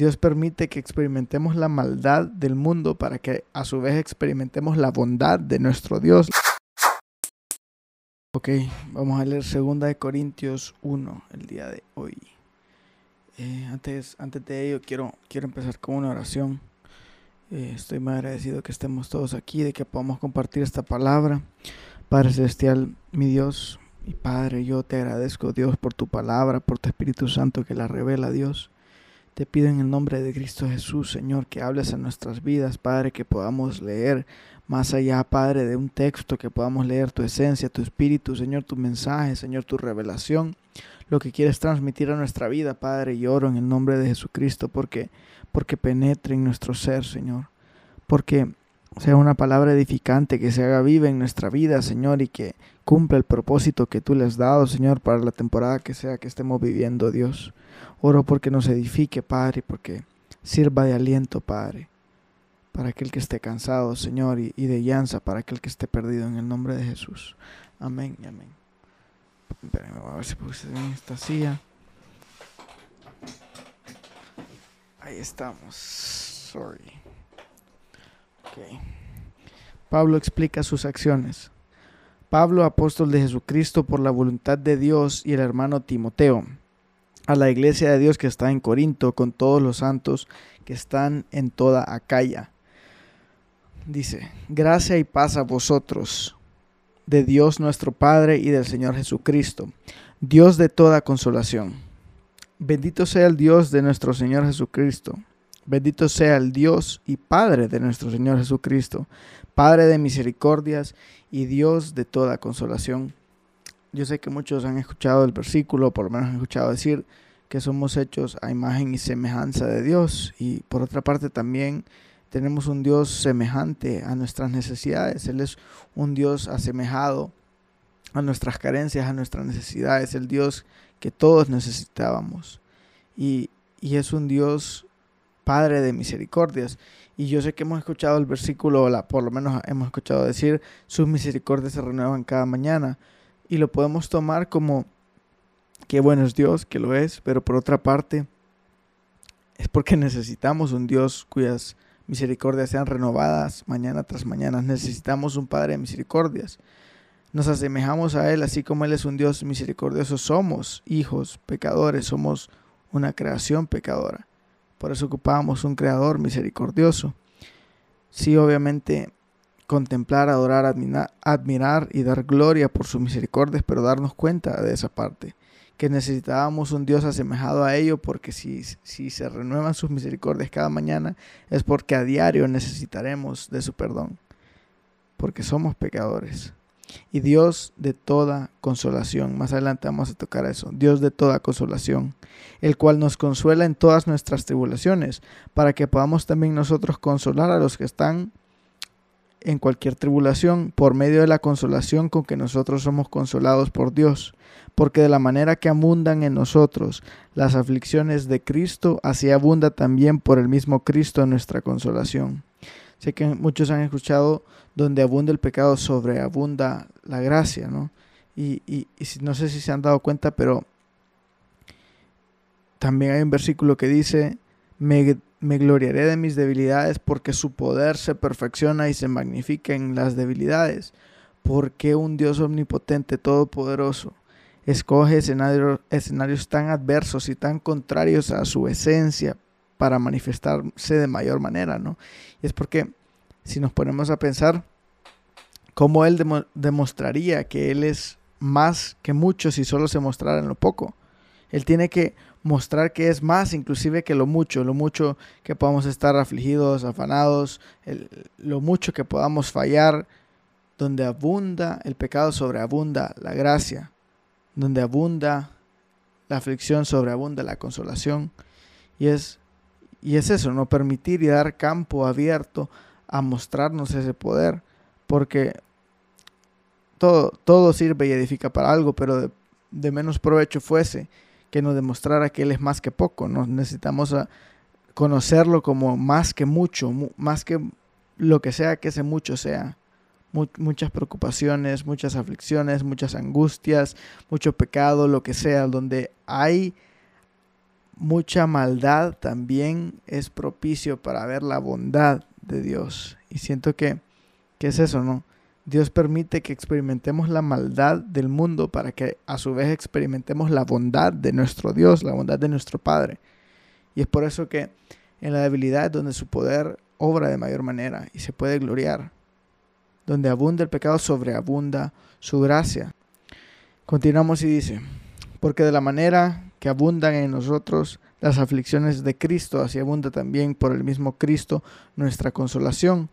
Dios permite que experimentemos la maldad del mundo para que a su vez experimentemos la bondad de nuestro Dios. Ok, vamos a leer 2 Corintios 1 el día de hoy. Eh, antes, antes de ello quiero, quiero empezar con una oración. Eh, estoy muy agradecido que estemos todos aquí, de que podamos compartir esta palabra. Padre Celestial, mi Dios, mi Padre, yo te agradezco, Dios, por tu palabra, por tu Espíritu Santo que la revela, Dios. Te pido en el nombre de Cristo Jesús, Señor, que hables en nuestras vidas, Padre, que podamos leer más allá, Padre, de un texto, que podamos leer tu esencia, tu espíritu, Señor, tu mensaje, Señor, tu revelación, lo que quieres transmitir a nuestra vida, Padre, y oro en el nombre de Jesucristo, porque, porque penetre en nuestro ser, Señor, porque sea una palabra edificante, que se haga viva en nuestra vida, Señor, y que cumpla el propósito que tú le has dado, Señor, para la temporada que sea que estemos viviendo, Dios. Oro porque nos edifique, Padre, porque sirva de aliento, Padre, para aquel que esté cansado, Señor, y, de llanza para aquel que esté perdido, en el nombre de Jesús. Amén y amén. Espérenme, a ver si puse en esta silla. Ahí estamos. Sorry. Okay. Pablo explica sus acciones. Pablo, apóstol de Jesucristo por la voluntad de Dios, y el hermano Timoteo a la iglesia de Dios que está en Corinto con todos los santos que están en toda Acaya. Dice, gracia y paz a vosotros, de Dios nuestro Padre y del Señor Jesucristo, Dios de toda consolación. Bendito sea el Dios de nuestro Señor Jesucristo. Bendito sea el Dios y Padre de nuestro Señor Jesucristo, Padre de misericordias y Dios de toda consolación yo sé que muchos han escuchado el versículo, por lo menos han escuchado decir que somos hechos a imagen y semejanza de Dios. Y por otra parte también tenemos un Dios semejante a nuestras necesidades. Él es un Dios asemejado a nuestras carencias, a nuestras necesidades. El Dios que todos necesitábamos. Y, y es un Dios Padre de misericordias. Y yo sé que hemos escuchado el versículo, por lo menos hemos escuchado decir, sus misericordias se renuevan cada mañana y lo podemos tomar como que bueno es Dios, que lo es, pero por otra parte es porque necesitamos un Dios cuyas misericordias sean renovadas mañana tras mañana. Necesitamos un Padre de misericordias. Nos asemejamos a Él así como Él es un Dios misericordioso. Somos hijos pecadores, somos una creación pecadora. Por eso ocupamos un creador misericordioso. Sí, obviamente contemplar, adorar, admirar, y dar gloria por sus misericordias, pero darnos cuenta de esa parte, que necesitábamos un Dios asemejado a ello, porque si, si se renuevan sus misericordias cada mañana, es porque a diario necesitaremos de su perdón, porque somos pecadores. Y Dios de toda consolación, más adelante vamos a tocar eso, Dios de toda consolación, el cual nos consuela en todas nuestras tribulaciones, para que podamos también nosotros consolar a los que están en cualquier tribulación por medio de la consolación con que nosotros somos consolados por Dios, porque de la manera que abundan en nosotros las aflicciones de Cristo, así abunda también por el mismo Cristo nuestra consolación. Sé que muchos han escuchado donde abunda el pecado, sobreabunda la gracia, ¿no? Y, y, no sé si se han dado cuenta, pero también hay un versículo que dice, me me gloriaré de mis debilidades porque su poder se perfecciona y se magnifica en las debilidades. Porque un Dios omnipotente, todopoderoso, escoge escenarios, tan adversos y tan contrarios a su esencia para manifestarse de mayor manera, ¿no? Y es porque si nos ponemos a pensar cómo Él demostraría que Él es más que mucho si solo se mostrara en lo poco. Él tiene que mostrar que es más inclusive que lo mucho, lo mucho que podamos estar afligidos, afanados, lo mucho que podamos fallar, donde abunda el pecado sobreabunda la gracia, donde abunda la aflicción sobreabunda la consolación. Y es, y es eso, no permitir y dar campo abierto a mostrarnos ese poder, porque todo, todo sirve y edifica para algo, pero de menos provecho fuese que nos demostrara que Él es más que poco. Nos necesitamos ah, conocerlo como más que mucho, más que lo que sea que ese mucho sea. muchas preocupaciones, muchas aflicciones, muchas angustias, mucho pecado, lo que sea, donde hay mucha maldad también es propicio para ver la bondad de Dios. Y siento que, que es eso, ¿no? Dios permite que experimentemos la maldad del mundo para que a su vez experimentemos la bondad de nuestro Dios, la bondad de nuestro Padre. Y es por eso que en la debilidad es donde su poder obra de mayor manera y se puede gloriar. Donde abunda el pecado, sobreabunda su gracia. Continuamos y dice, porque de la manera que abundan en nosotros las aflicciones de Cristo, así abunda también por el mismo Cristo nuestra consolación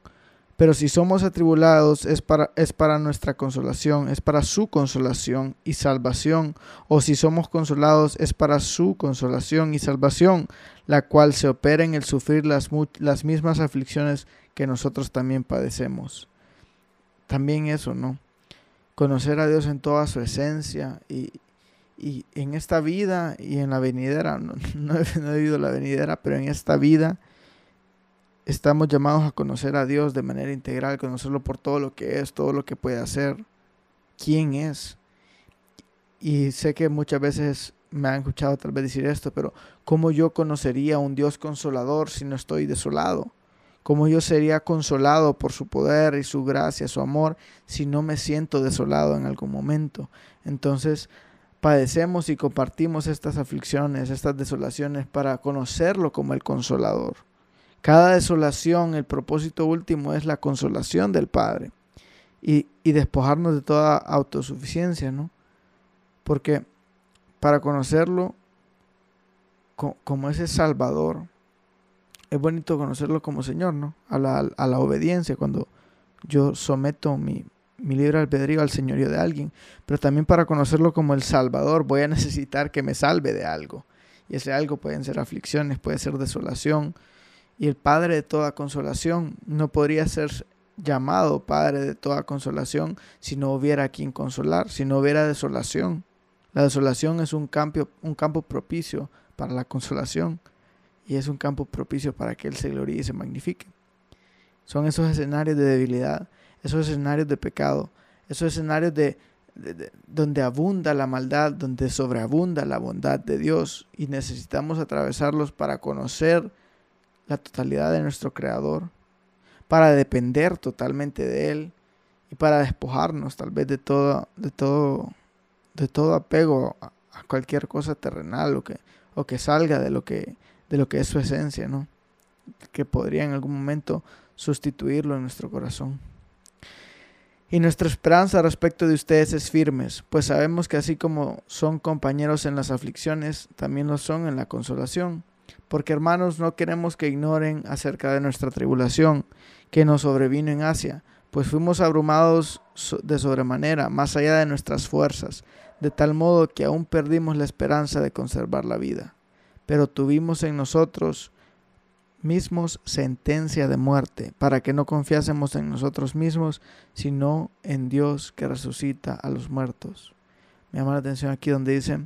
pero si somos atribulados es para, es para nuestra consolación, es para su consolación y salvación. O si somos consolados es para su consolación y salvación, la cual se opera en el sufrir las, las mismas aflicciones que nosotros también padecemos. También eso, ¿no? Conocer a Dios en toda su esencia y, y en esta vida y en la venidera, no, no, no he vivido la venidera, pero en esta vida estamos llamados a conocer a Dios de manera integral, conocerlo por todo lo que es, todo lo que puede hacer, quién es. Y sé que muchas veces me han escuchado tal vez decir esto, pero ¿cómo yo conocería a un Dios consolador si no estoy desolado? ¿Cómo yo sería consolado por su poder y su gracia, su amor, si no me siento desolado en algún momento? Entonces, padecemos y compartimos estas aflicciones, estas desolaciones para conocerlo como el consolador. Cada desolación, el propósito último es la consolación del Padre y, despojarnos de toda autosuficiencia, ¿no? Porque para conocerlo como ese Salvador, es bonito conocerlo como Señor, ¿no? A la, a la obediencia, cuando yo someto mi, mi libre albedrío al señorío de alguien, pero también para conocerlo como el Salvador voy a necesitar que me salve de algo. Y ese algo pueden ser aflicciones, puede ser desolación, y el Padre de toda consolación no podría ser llamado Padre de toda consolación si no hubiera quien consolar, si no hubiera desolación. La desolación es un campo, un campo propicio para la consolación y es un campo propicio para que Él se gloríe y se magnifique. Son esos escenarios de debilidad, esos escenarios de pecado, esos escenarios de, donde abunda la maldad, donde sobreabunda la bondad de Dios y necesitamos atravesarlos para conocer la totalidad de nuestro Creador, para depender totalmente de Él y para despojarnos tal vez de todo, de todo, de todo apego a, cualquier cosa terrenal o que, o que salga de lo que, de lo que es su esencia, ¿no? Que podría en algún momento sustituirlo en nuestro corazón. Y nuestra esperanza respecto de ustedes es firmes, pues sabemos que así como son compañeros en las aflicciones, también lo son en la consolación porque hermanos no queremos que ignoren acerca de nuestra tribulación que nos sobrevino en Asia, pues fuimos abrumados de sobremanera, más allá de nuestras fuerzas, de tal modo que aún perdimos la esperanza de conservar la vida. Pero tuvimos en nosotros mismos sentencia de muerte, para que no confiásemos en nosotros mismos, sino en Dios que resucita a los muertos. Me llama la atención aquí donde dice,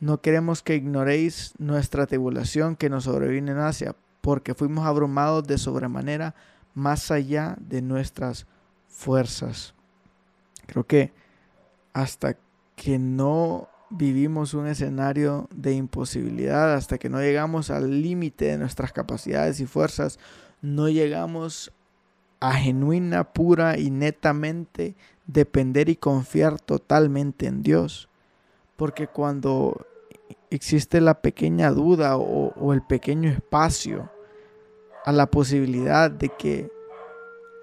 no queremos que ignoréis nuestra tribulación que nos sobrevino en Asia, porque fuimos abrumados de sobremanera más allá de nuestras fuerzas. Creo que hasta que no vivimos un escenario de imposibilidad, hasta que no llegamos al límite de nuestras capacidades y fuerzas, no llegamos a genuina, pura y netamente depender y confiar totalmente en Dios. Porque cuando existe la pequeña duda o, el pequeño espacio a la posibilidad de que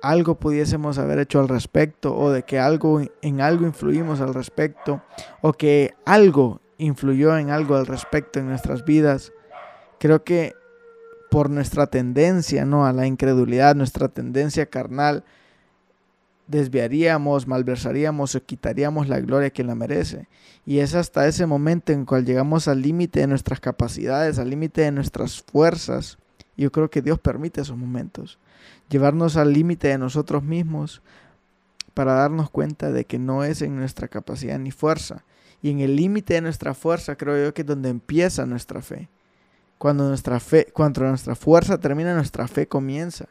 algo pudiésemos haber hecho al respecto o de que algo en algo influimos al respecto o que algo influyó en algo al respecto en nuestras vidas. Creo que por nuestra tendencia, ¿no? a la incredulidad, nuestra tendencia carnal, desviaríamos, malversaríamos o quitaríamos la gloria que la merece. Y es hasta ese momento en cual llegamos al límite de nuestras capacidades, al límite de nuestras fuerzas. Yo creo que Dios permite esos momentos. Llevarnos al límite de nosotros mismos para darnos cuenta de que no es en nuestra capacidad ni fuerza. Y en el límite de nuestra fuerza creo yo que es donde empieza nuestra fe. Cuando nuestra fe, cuando nuestra fuerza termina, nuestra fe comienza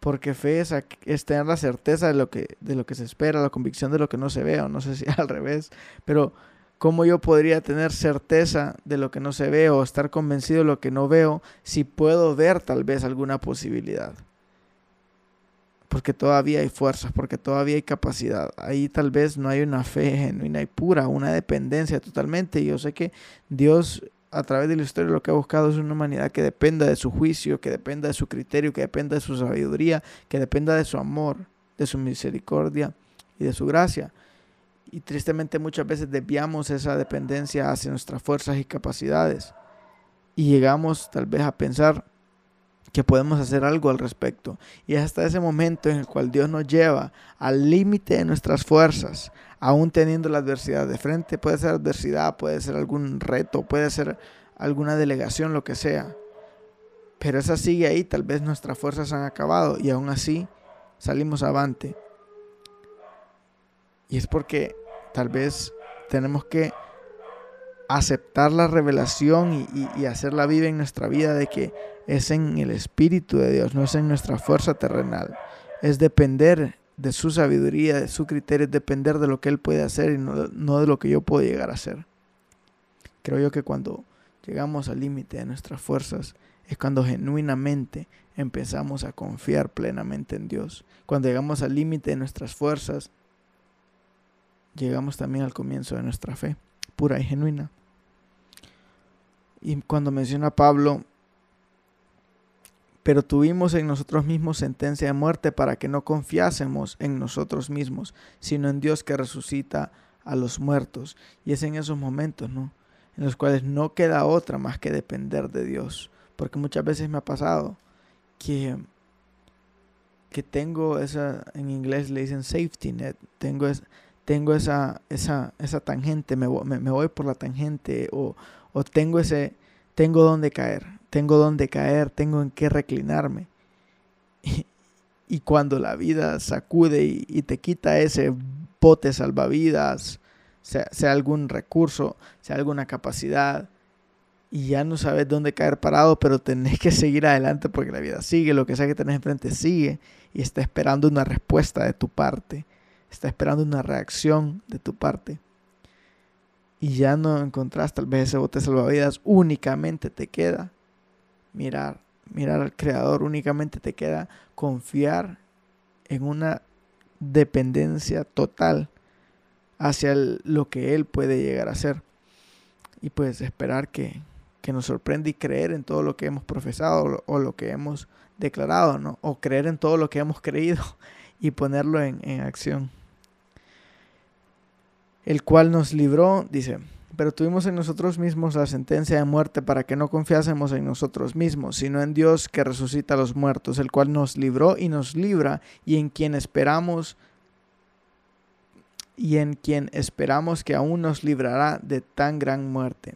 porque fe es, tener la certeza de lo, que, de lo que se espera, la convicción de lo que no se ve, o no sé si al revés, pero ¿Cómo yo podría tener certeza de lo que no se ve o estar convencido de lo que no veo si puedo ver tal vez alguna posibilidad? Porque todavía hay fuerzas, porque todavía hay capacidad. Ahí tal vez no hay una fe genuina y pura, una dependencia totalmente. Y yo sé que Dios a través de la historia lo que ha buscado es una humanidad que dependa de su juicio, que dependa de su criterio, que dependa de su sabiduría, que dependa de su amor, de su misericordia y de su gracia y tristemente muchas veces desviamos esa dependencia hacia nuestras fuerzas y capacidades y llegamos tal vez a pensar que podemos hacer algo al respecto. Y es hasta ese momento en el cual Dios nos lleva al límite de nuestras fuerzas, aún teniendo la adversidad de frente. Puede ser adversidad, puede ser algún reto, puede ser alguna delegación, lo que sea. Pero esa sigue ahí, tal vez nuestras fuerzas han acabado y aún así salimos avante. Y es porque tal vez tenemos que aceptar la revelación y, hacerla viva en nuestra vida de que es en el Espíritu de Dios, no es en nuestra fuerza terrenal. Es depender de su sabiduría, de su criterio, es depender de lo que Él puede hacer y no, no de lo que yo puedo llegar a hacer. Creo yo que cuando llegamos al límite de nuestras fuerzas es cuando genuinamente empezamos a confiar plenamente en Dios. Cuando llegamos al límite de nuestras fuerzas llegamos también al comienzo de nuestra fe, pura y genuina. Y cuando menciona Pablo, pero tuvimos en nosotros mismos sentencia de muerte para que no confiásemos en nosotros mismos, sino en Dios que resucita a los muertos. Y es en esos momentos, ¿no? En los cuales no queda otra más que depender de Dios. Porque muchas veces me ha pasado que, que tengo esa, en inglés le dicen safety net, tengo esa tengo esa, esa, esa tangente, me, me, voy por la tangente o, o, tengo ese, tengo donde caer, tengo donde caer, tengo en qué reclinarme. Y, cuando la vida sacude y, te quita ese bote salvavidas, sea, sea, algún recurso, sea alguna capacidad, y ya no sabes dónde caer parado, pero tenés que seguir adelante porque la vida sigue, lo que sea que tenés enfrente sigue y está esperando una respuesta de tu parte está esperando una reacción de tu parte y ya no encontrás tal vez ese bote salvavidas, únicamente te queda mirar, mirar al Creador, únicamente te queda confiar en una dependencia total hacia lo que Él puede llegar a ser. Y pues esperar que, que, nos sorprenda y creer en todo lo que hemos profesado o, lo que hemos declarado, ¿no? O creer en todo lo que hemos creído y ponerlo en, en acción. El cual nos libró, dice, pero tuvimos en nosotros mismos la sentencia de muerte para que no confiásemos en nosotros mismos, sino en Dios que resucita a los muertos, el cual nos libró y nos libra, y en quien esperamos y en quien esperamos que aún nos librará de tan gran muerte,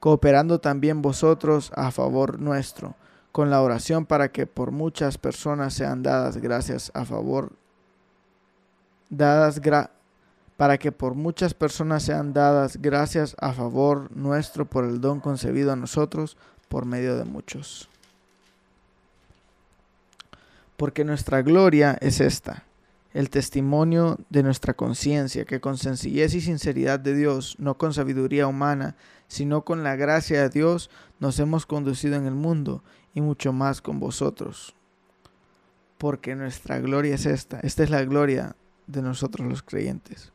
cooperando también vosotros a favor nuestro, con la oración para que por muchas personas sean dadas gracias a favor, dadas para que por muchas personas sean dadas gracias a favor nuestro por el don concebido a nosotros por medio de muchos. Porque nuestra gloria es esta, el testimonio de nuestra conciencia, que con sencillez y sinceridad de Dios, no con sabiduría humana, sino con la gracia de Dios, nos hemos conducido en el mundo y mucho más con vosotros. Porque nuestra gloria es esta, esta es la gloria de nosotros los creyentes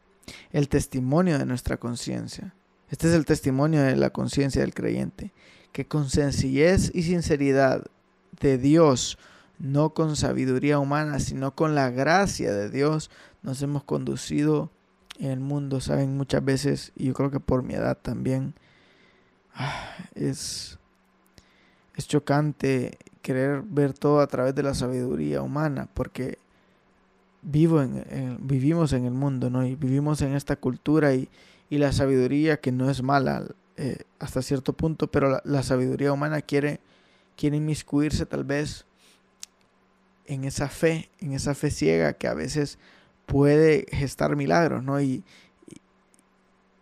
el testimonio de nuestra conciencia. Este es el testimonio de la conciencia del creyente, que con sencillez y sinceridad de Dios, no con sabiduría humana, sino con la gracia de Dios, nos hemos conducido en el mundo. Saben, muchas veces, y yo creo que por mi edad también, ah, es, es chocante querer ver todo a través de la sabiduría humana, porque vivo en, vivimos en el mundo, ¿no? Y vivimos en esta cultura y, la sabiduría que no es mala eh, hasta cierto punto, pero la, sabiduría humana quiere, quiere inmiscuirse tal vez en esa fe, en esa fe ciega que a veces puede gestar milagros, ¿no? Y,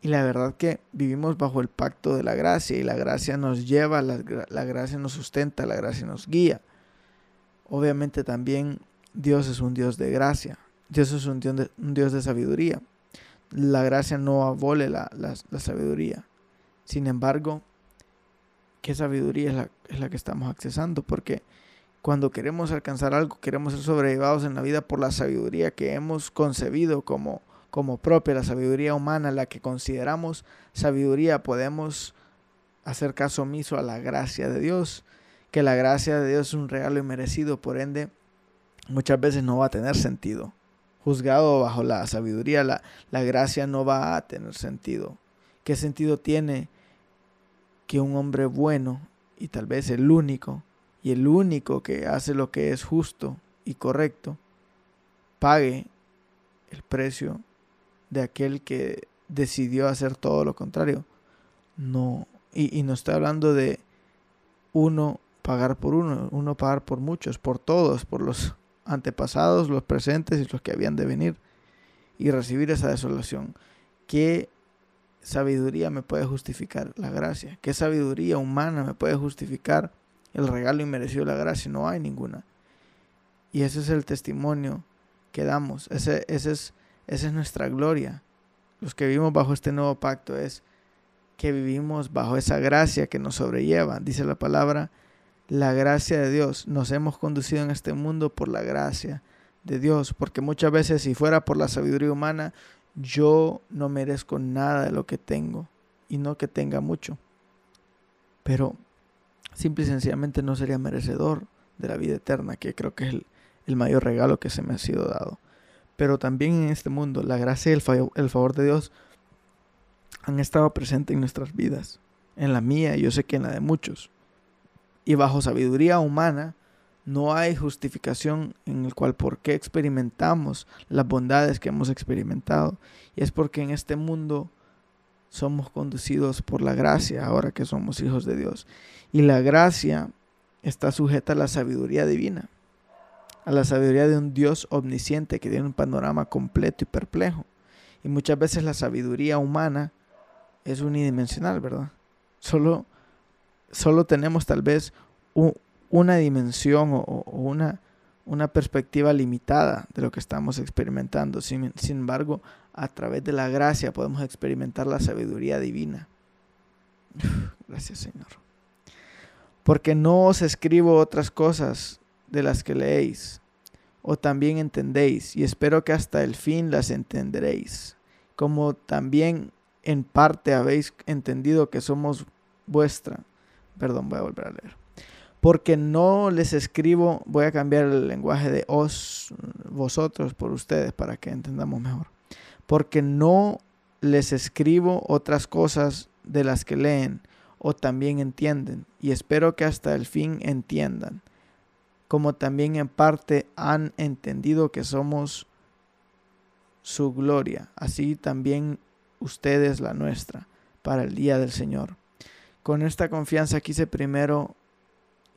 y, la verdad que vivimos bajo el pacto de la gracia y la gracia nos lleva, la, la gracia nos sustenta, la gracia nos guía. Obviamente también Dios es un Dios de gracia. Dios es un Dios de, un Dios de sabiduría. La gracia no abole la, sabiduría. Sin embargo, ¿qué sabiduría es la, es la que estamos accesando? Porque cuando queremos alcanzar algo, queremos ser sobrellevados en la vida por la sabiduría que hemos concebido como, como propia, la sabiduría humana, la que consideramos sabiduría, podemos hacer caso omiso a la gracia de Dios, que la gracia de Dios es un regalo inmerecido, por ende, muchas veces no va a tener sentido. Juzgado bajo la sabiduría, la, la gracia no va a tener sentido. ¿Qué sentido tiene que un hombre bueno, y tal vez el único, y el único que hace lo que es justo y correcto, pague el precio de aquel que decidió hacer todo lo contrario. No, y, y no estoy hablando de uno pagar por uno, uno pagar por muchos, por todos, por los antepasados, los presentes y los que habían de venir, y recibir esa desolación. ¿Qué sabiduría me puede justificar la gracia? ¿Qué sabiduría humana me puede justificar el regalo inmerecido de la gracia? No hay ninguna. Y ese es el testimonio que damos, ese, ese es, esa es nuestra gloria. Los que vivimos bajo este nuevo pacto es que vivimos bajo esa gracia que nos sobrelleva. Dice la palabra, la gracia de Dios. Nos hemos conducido en este mundo por la gracia de Dios, porque muchas veces si fuera por la sabiduría humana, yo no merezco nada de lo que tengo y no que tenga mucho. Pero simple y sencillamente no sería merecedor de la vida eterna, que creo que es el, mayor regalo que se me ha sido dado. Pero también en este mundo, la gracia y el, favor, el favor de Dios han estado presentes en nuestras vidas, en la mía y yo sé que en la de muchos y bajo sabiduría humana no hay justificación en el cual por qué experimentamos las bondades que hemos experimentado. Y es porque en este mundo somos conducidos por la gracia ahora que somos hijos de Dios. Y la gracia está sujeta a la sabiduría divina, a la sabiduría de un Dios omnisciente que tiene un panorama completo y perplejo. Y muchas veces la sabiduría humana es unidimensional, ¿verdad? Solo solo tenemos tal vez una dimensión o, una, una, perspectiva limitada de lo que estamos experimentando. Sin, sin embargo, a través de la gracia podemos experimentar la sabiduría divina. Gracias Señor. Porque no os escribo otras cosas de las que leéis o también entendéis, y espero que hasta el fin las entenderéis, como también en parte habéis entendido que somos vuestra Perdón, voy a volver a leer. Porque no les escribo, voy a cambiar el lenguaje de os, vosotros, por ustedes, para que entendamos mejor. Porque no les escribo otras cosas de las que leen o también entienden, y espero que hasta el fin entiendan, como también en parte han entendido que somos su gloria, así también ustedes la nuestra, para el día del Señor. Con esta confianza quise primero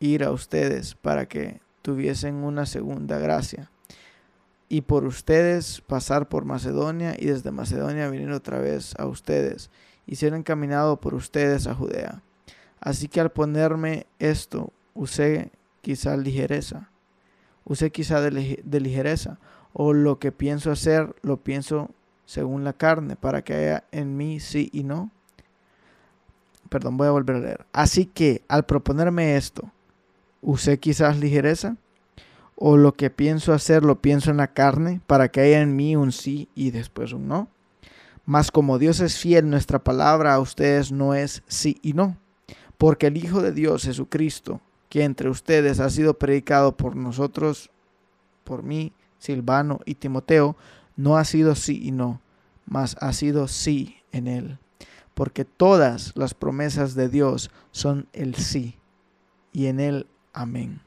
ir a ustedes para que tuviesen una segunda gracia. Y por ustedes pasar por Macedonia y desde Macedonia venir otra vez a ustedes y ser encaminado por ustedes a Judea. Así que al ponerme esto, usé quizá ligereza. Usé quizá de, de ligereza. O lo que pienso hacer, lo pienso según la carne, para que haya en mí sí y no perdón, voy a volver a leer. Así que al proponerme esto, usé quizás ligereza o lo que pienso hacer lo pienso en la carne para que haya en mí un sí y después un no. Mas como Dios es fiel, nuestra palabra a ustedes no es sí y no, porque el Hijo de Dios, Jesucristo, que entre ustedes ha sido predicado por nosotros, por mí, Silvano y Timoteo, no ha sido sí y no, mas ha sido sí en él porque todas las promesas de Dios son el sí y en él amén.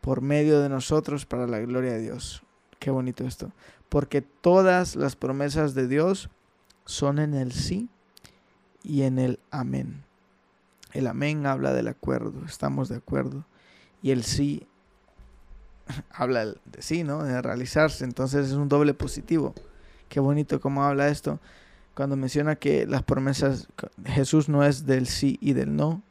Por medio de nosotros para la gloria de Dios. Qué bonito esto. Porque todas las promesas de Dios son en el sí y en el amén. El amén habla del acuerdo, estamos de acuerdo. Y el sí habla de sí, ¿no? De realizarse. Entonces es un doble positivo. Qué bonito cómo habla esto cuando menciona que las promesas, Jesús no es del sí y del no,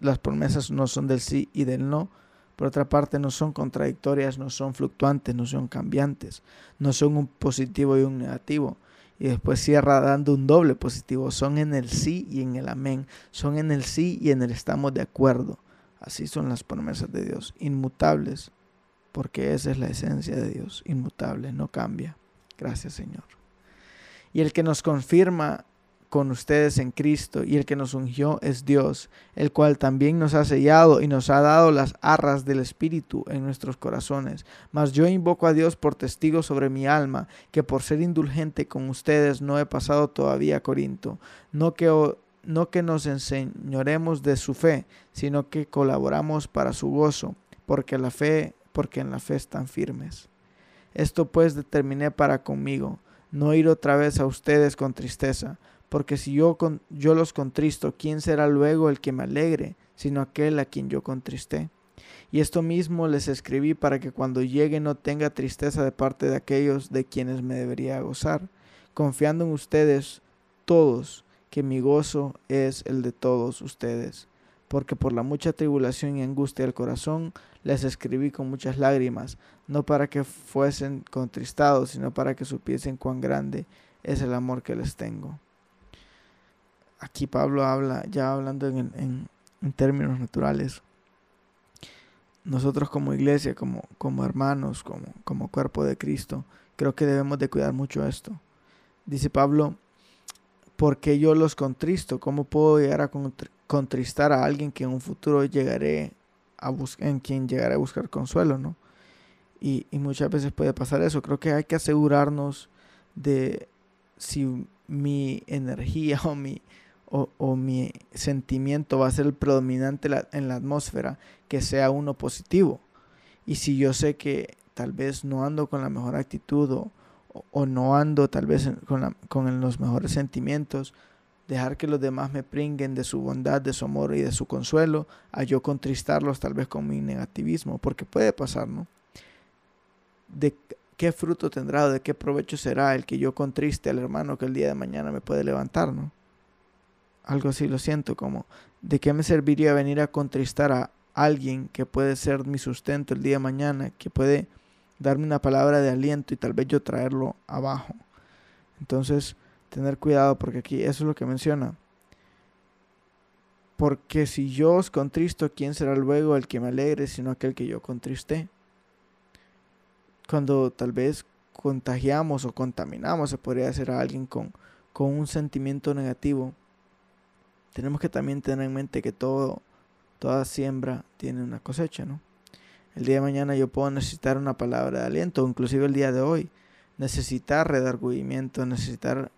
las promesas no son del sí y del no, por otra parte no son contradictorias, no son fluctuantes, no son cambiantes, no son un positivo y un negativo. Y después cierra dando un doble positivo. Son en el sí y en el amén. Son en el sí y en el estamos de acuerdo. Así son las promesas de Dios, inmutables, porque esa es la esencia de Dios, inmutable, no cambia. Gracias Señor. Y el que nos confirma con ustedes en Cristo y el que nos ungió es Dios, el cual también nos ha sellado y nos ha dado las arras del Espíritu en nuestros corazones. Mas yo invoco a Dios por testigo sobre mi alma, que por ser indulgente con ustedes no he pasado todavía a Corinto, no que, no que nos enseñoremos de su fe, sino que colaboramos para su gozo, porque la fe, porque en la fe están firmes. Esto pues determiné para conmigo, no ir otra vez a ustedes con tristeza, porque si yo, con, yo los contristo, ¿quién será luego el que me alegre, sino aquel a quien yo contristé? Y esto mismo les escribí para que cuando llegue no tenga tristeza de parte de aquellos de quienes me debería gozar, confiando en ustedes todos, que mi gozo es el de todos ustedes. Porque por la mucha tribulación y angustia del corazón les escribí con muchas lágrimas, no para que fuesen contristados, sino para que supiesen cuán grande es el amor que les tengo aquí Pablo habla, ya hablando en, términos naturales, nosotros como iglesia, como, como hermanos, como, como cuerpo de Cristo, creo que debemos de cuidar mucho esto. Dice Pablo, porque yo los contristo? ¿Cómo puedo llegar a contristar a alguien que en un futuro llegaré a buscar, en quien llegaré a buscar consuelo, ¿no? Y, y muchas veces puede pasar eso. Creo que hay que asegurarnos de si mi energía o mi, o, mi sentimiento va a ser el predominante en la atmósfera, que sea uno positivo. Y si yo sé que tal vez no ando con la mejor actitud o, o no ando tal vez con, los mejores sentimientos, dejar que los demás me pringuen de su bondad, de su amor y de su consuelo, a yo contristarlos tal vez con mi negativismo, porque puede pasar, ¿no? ¿De qué fruto tendrá o de qué provecho será el que yo contriste al hermano que el día de mañana me puede levantar, ¿no? Algo así lo siento, como de qué me serviría venir a contristar a alguien que puede ser mi sustento el día de mañana, que puede darme una palabra de aliento y tal vez yo traerlo abajo. Entonces, tener cuidado porque aquí eso es lo que menciona. Porque si yo os contristo, ¿quién será luego el que me alegre sino aquel que yo contristé? Cuando tal vez contagiamos o contaminamos, se podría hacer a alguien con, con un sentimiento negativo, tenemos que también tener en mente que todo, toda siembra tiene una cosecha, ¿no? El día de mañana yo puedo necesitar una palabra de aliento, inclusive el día de hoy, necesitar redargüimiento, necesitar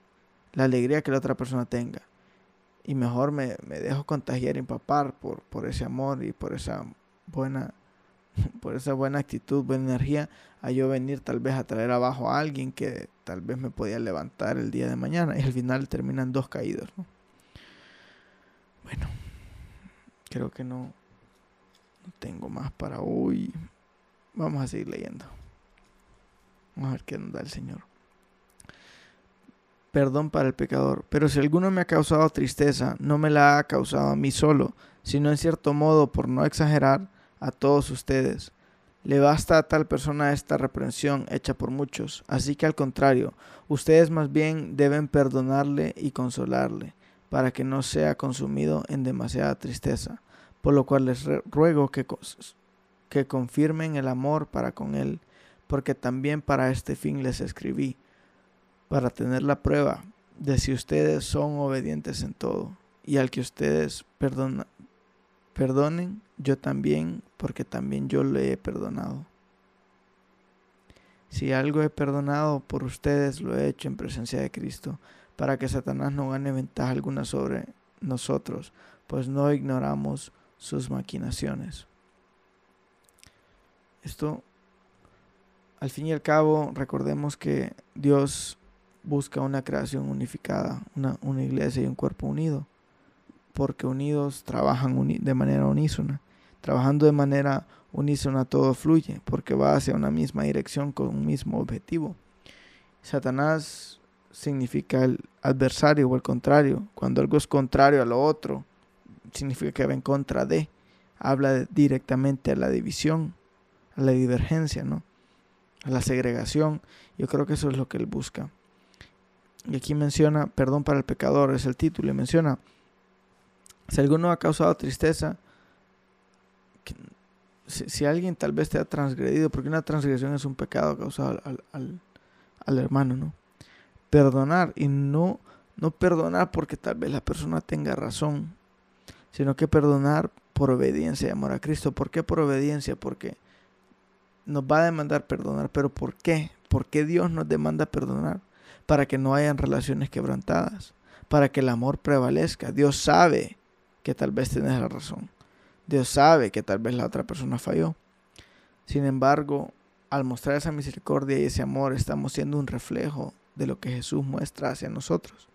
la alegría que la otra persona tenga. Y mejor me, me dejo contagiar y empapar por, por ese amor y por esa buena por esa buena actitud, buena energía, a yo venir tal vez a traer abajo a alguien que tal vez me podía levantar el día de mañana y al final terminan dos caídos. ¿no? Bueno, creo que no, tengo más para hoy. Vamos a seguir leyendo. Vamos a ver qué nos el Señor. Perdón para el pecador, pero si alguno me ha causado tristeza, no me la ha causado a mí solo, sino en cierto modo, por no exagerar, a todos ustedes. Le basta a tal persona esta reprensión hecha por muchos, así que al contrario, ustedes más bien deben perdonarle y consolarle para que no sea consumido en demasiada tristeza, por lo cual les ruego que, que confirmen el amor para con él, porque también para este fin les escribí, para tener la prueba de si ustedes son obedientes en todo, y al que ustedes perdonen, yo también, porque también yo le he perdonado. Si algo he perdonado por ustedes, lo he hecho en presencia de Cristo, para que Satanás no gane ventaja alguna sobre nosotros, pues no ignoramos sus maquinaciones. Esto, al fin y al cabo, recordemos que Dios busca una creación unificada, una, iglesia y un cuerpo unido, porque unidos trabajan de manera unísona. Trabajando de manera unísona todo fluye, porque va hacia una misma dirección con un mismo objetivo. Satanás significa el adversario o el contrario. Cuando algo es contrario a lo otro, significa que va en contra de. Habla directamente a la división, a la divergencia, ¿no? A la segregación. Yo creo que eso es lo que él busca. y aquí menciona perdón para el pecador, es el título, y menciona, si alguno ha causado tristeza, si, alguien tal vez te ha transgredido, porque una transgresión es un pecado causado al, al hermano, ¿no? Perdonar y no, no perdonar porque tal vez la persona tenga razón, sino que perdonar por obediencia y amor a Cristo. ¿Por qué por obediencia? Porque nos va a demandar perdonar, pero ¿por qué? ¿Por qué Dios nos demanda perdonar? Para que no hayan relaciones quebrantadas, para que el amor prevalezca. Dios sabe que tal vez tienes la razón. Dios sabe que tal vez la otra persona falló. Sin embargo, al mostrar esa misericordia y ese amor, estamos siendo un reflejo de lo que Jesús muestra hacia nosotros.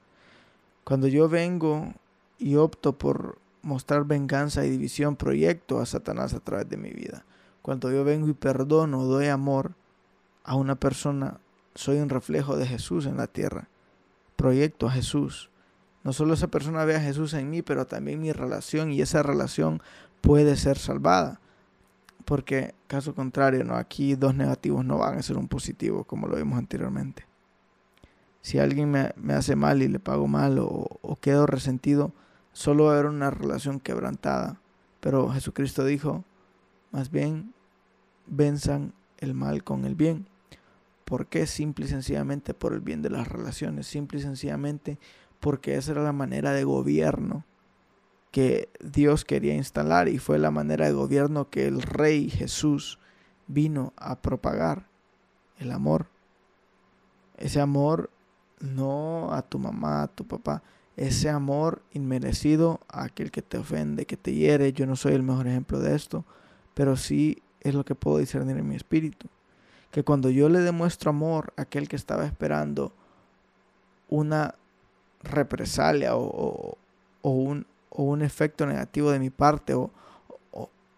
Cuando yo vengo y opto por mostrar venganza y división, proyecto a Satanás a través de mi vida. Cuando yo vengo y perdono, doy amor a una persona, soy un reflejo de Jesús en la tierra. Proyecto a Jesús. No solo esa persona ve a Jesús en mí, pero también mi relación y esa relación puede ser salvada. Porque caso contrario, no aquí dos negativos no van a ser un positivo, como lo vimos anteriormente. Si alguien me, hace mal y le pago mal o, o quedo resentido, solo va a haber una relación quebrantada. Pero Jesucristo dijo, más bien, venzan el mal con el bien. ¿Por qué? Simple y sencillamente por el bien de las relaciones. Simple y sencillamente porque esa era la manera de gobierno que Dios quería instalar y fue la manera de gobierno que el rey Jesús vino a propagar. El amor. Ese amor no a tu mamá, a tu papá, ese amor inmerecido a aquel que te ofende, que te hiere. Yo no soy el mejor ejemplo de esto, pero sí es lo que puedo discernir en mi espíritu. Que cuando yo le demuestro amor a aquel que estaba esperando una represalia o, un, un, efecto negativo de mi parte o,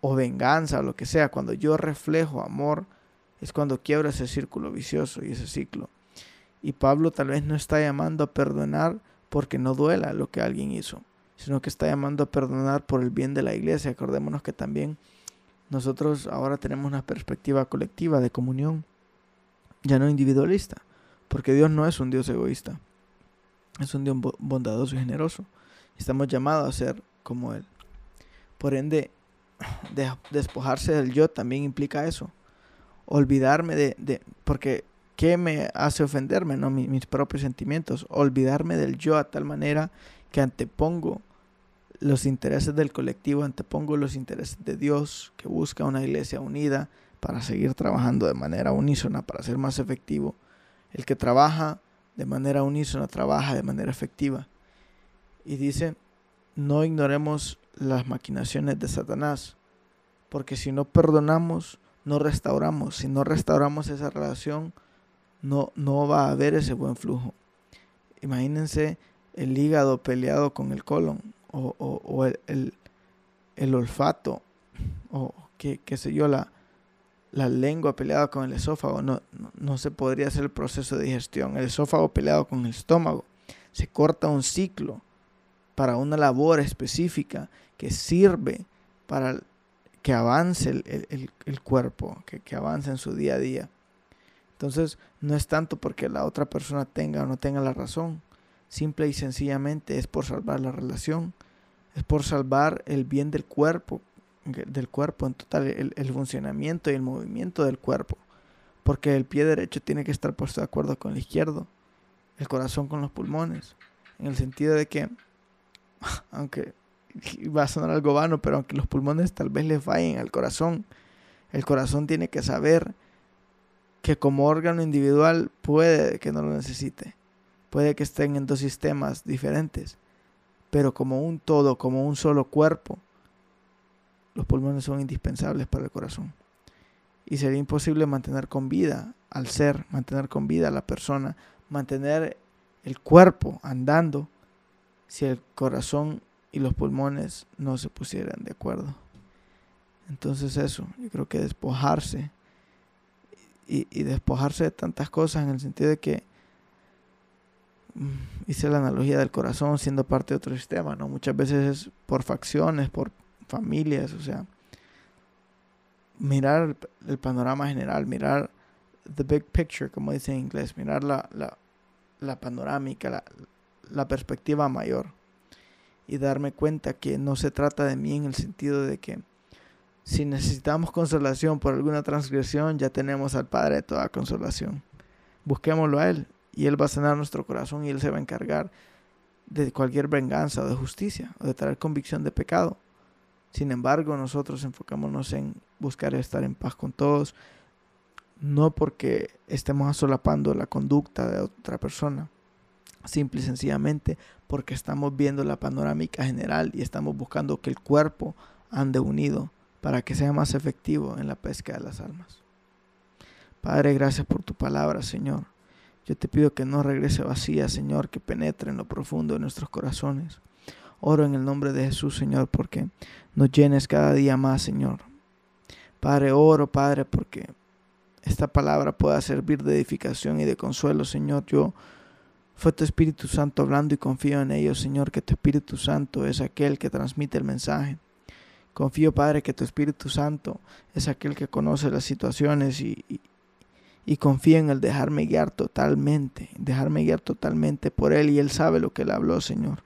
o venganza o lo que sea, cuando yo reflejo amor, es cuando quiebra ese círculo vicioso y ese ciclo. Y Pablo tal vez no está llamando a perdonar porque no duela lo que alguien hizo, sino que está llamando a perdonar por el bien de la iglesia. Acordémonos que también nosotros ahora tenemos una perspectiva colectiva de comunión, ya no individualista, porque Dios no es un Dios egoísta, es un Dios bondadoso y generoso. Estamos llamados a ser como Él. Por ende, despojarse del yo también implica eso. Olvidarme de, de porque ¿Qué me hace ofenderme? No, mis, propios sentimientos. Olvidarme del yo a tal manera que antepongo los intereses del colectivo, antepongo los intereses de Dios, que busca una iglesia unida para seguir trabajando de manera unísona, para ser más efectivo. El que trabaja de manera unísona, trabaja de manera efectiva. Y dice, no ignoremos las maquinaciones de Satanás, porque si no perdonamos, no restauramos. Si no restauramos esa relación, no, no va a haber ese buen flujo. Imagínense el hígado peleado con el colon o, el, olfato o qué, sé yo, la, la lengua peleada con el esófago. No, no, se podría hacer el proceso de digestión. El esófago peleado con el estómago. Se corta un ciclo para una labor específica que sirve para que avance el, cuerpo, que, que avance en su día a día. Entonces, no es tanto porque la otra persona tenga o no tenga la razón. Simple y sencillamente es por salvar la relación. Es por salvar el bien del cuerpo, del cuerpo en total, el, funcionamiento y el movimiento del cuerpo. Porque el pie derecho tiene que estar puesto de acuerdo con el izquierdo. El corazón con los pulmones. En el sentido de que, aunque va a sonar algo vano, pero aunque los pulmones tal vez le fallen al corazón, el corazón tiene que saber que como órgano individual puede que no lo necesite. Puede que estén en dos sistemas diferentes. Pero como un todo, como un solo cuerpo, los pulmones son indispensables para el corazón. Y sería imposible mantener con vida al ser, mantener con vida a la persona, mantener el cuerpo andando si el corazón y los pulmones no se pusieran de acuerdo. Entonces eso, yo creo que despojarse y, despojarse de tantas cosas en el sentido de que mm, hice la analogía del corazón siendo parte de otro sistema, ¿no? Muchas veces es por facciones, por familias, o sea, mirar el panorama general, mirar the big picture, como dice en inglés, mirar la, la panorámica, la, la perspectiva mayor y darme cuenta que no se trata de mí en el sentido de que si necesitamos consolación por alguna transgresión, ya tenemos al Padre de toda consolación. Busquémoslo a Él y Él va a sanar nuestro corazón y Él se va a encargar de cualquier venganza o de justicia o de traer convicción de pecado. Sin embargo, nosotros enfocémonos en buscar estar en paz con todos, no porque estemos asolapando la conducta de otra persona, simple y sencillamente porque estamos viendo la panorámica general y estamos buscando que el cuerpo ande unido para que sea más efectivo en la pesca de las almas. Padre, gracias por tu palabra, Señor. Yo te pido que no regrese vacía, Señor, que penetre en lo profundo de nuestros corazones. Oro en el nombre de Jesús, Señor, porque nos llenes cada día más, Señor. Padre, oro, Padre, porque esta palabra pueda servir de edificación y de consuelo, Señor. Yo fue tu Espíritu Santo hablando y confío en ello, Señor, que tu Espíritu Santo es aquel que transmite el mensaje. Confío, Padre, que tu Espíritu Santo es aquel que conoce las situaciones y, y, confío en el dejarme guiar totalmente, dejarme guiar totalmente por Él y Él sabe lo que Él habló, Señor.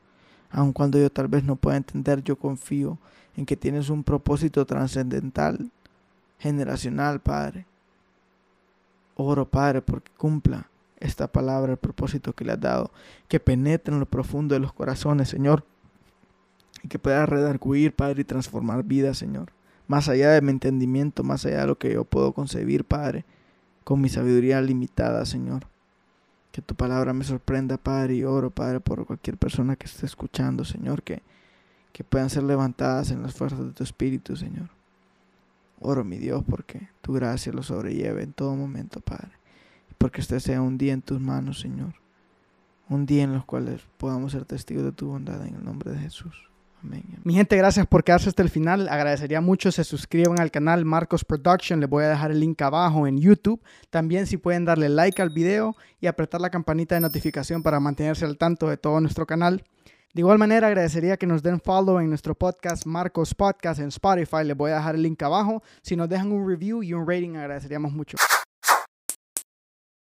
Aun cuando yo tal vez no pueda entender, yo confío en que tienes un propósito trascendental, generacional, Padre. Oro, Padre, porque cumpla esta palabra, el propósito que le has dado, que penetre en lo profundo de los corazones, Señor y que pueda redarguir, Padre, y transformar vidas, Señor. Más allá de mi entendimiento, más allá de lo que yo puedo concebir, Padre, con mi sabiduría limitada, Señor. Que tu palabra me sorprenda, Padre, y oro, Padre, por cualquier persona que esté escuchando, Señor, que, que puedan ser levantadas en las fuerzas de tu Espíritu, Señor. Oro, mi Dios, porque tu gracia lo sobrelleve en todo momento, Padre. Y porque este sea un día en tus manos, Señor. Un día en los cuales podamos ser testigos de tu bondad en el nombre de Jesús. Mi gente, gracias por quedarse hasta el final. Agradecería mucho se suscriban al canal Marcos Production. Les voy a dejar el link abajo en YouTube. También si pueden darle like al video y apretar la campanita de notificación para mantenerse al tanto de todo nuestro canal. De igual manera, agradecería que nos den follow en nuestro podcast Marcos Podcast en Spotify. Les voy a dejar el link abajo. Si nos dejan un review y un rating, agradeceríamos mucho.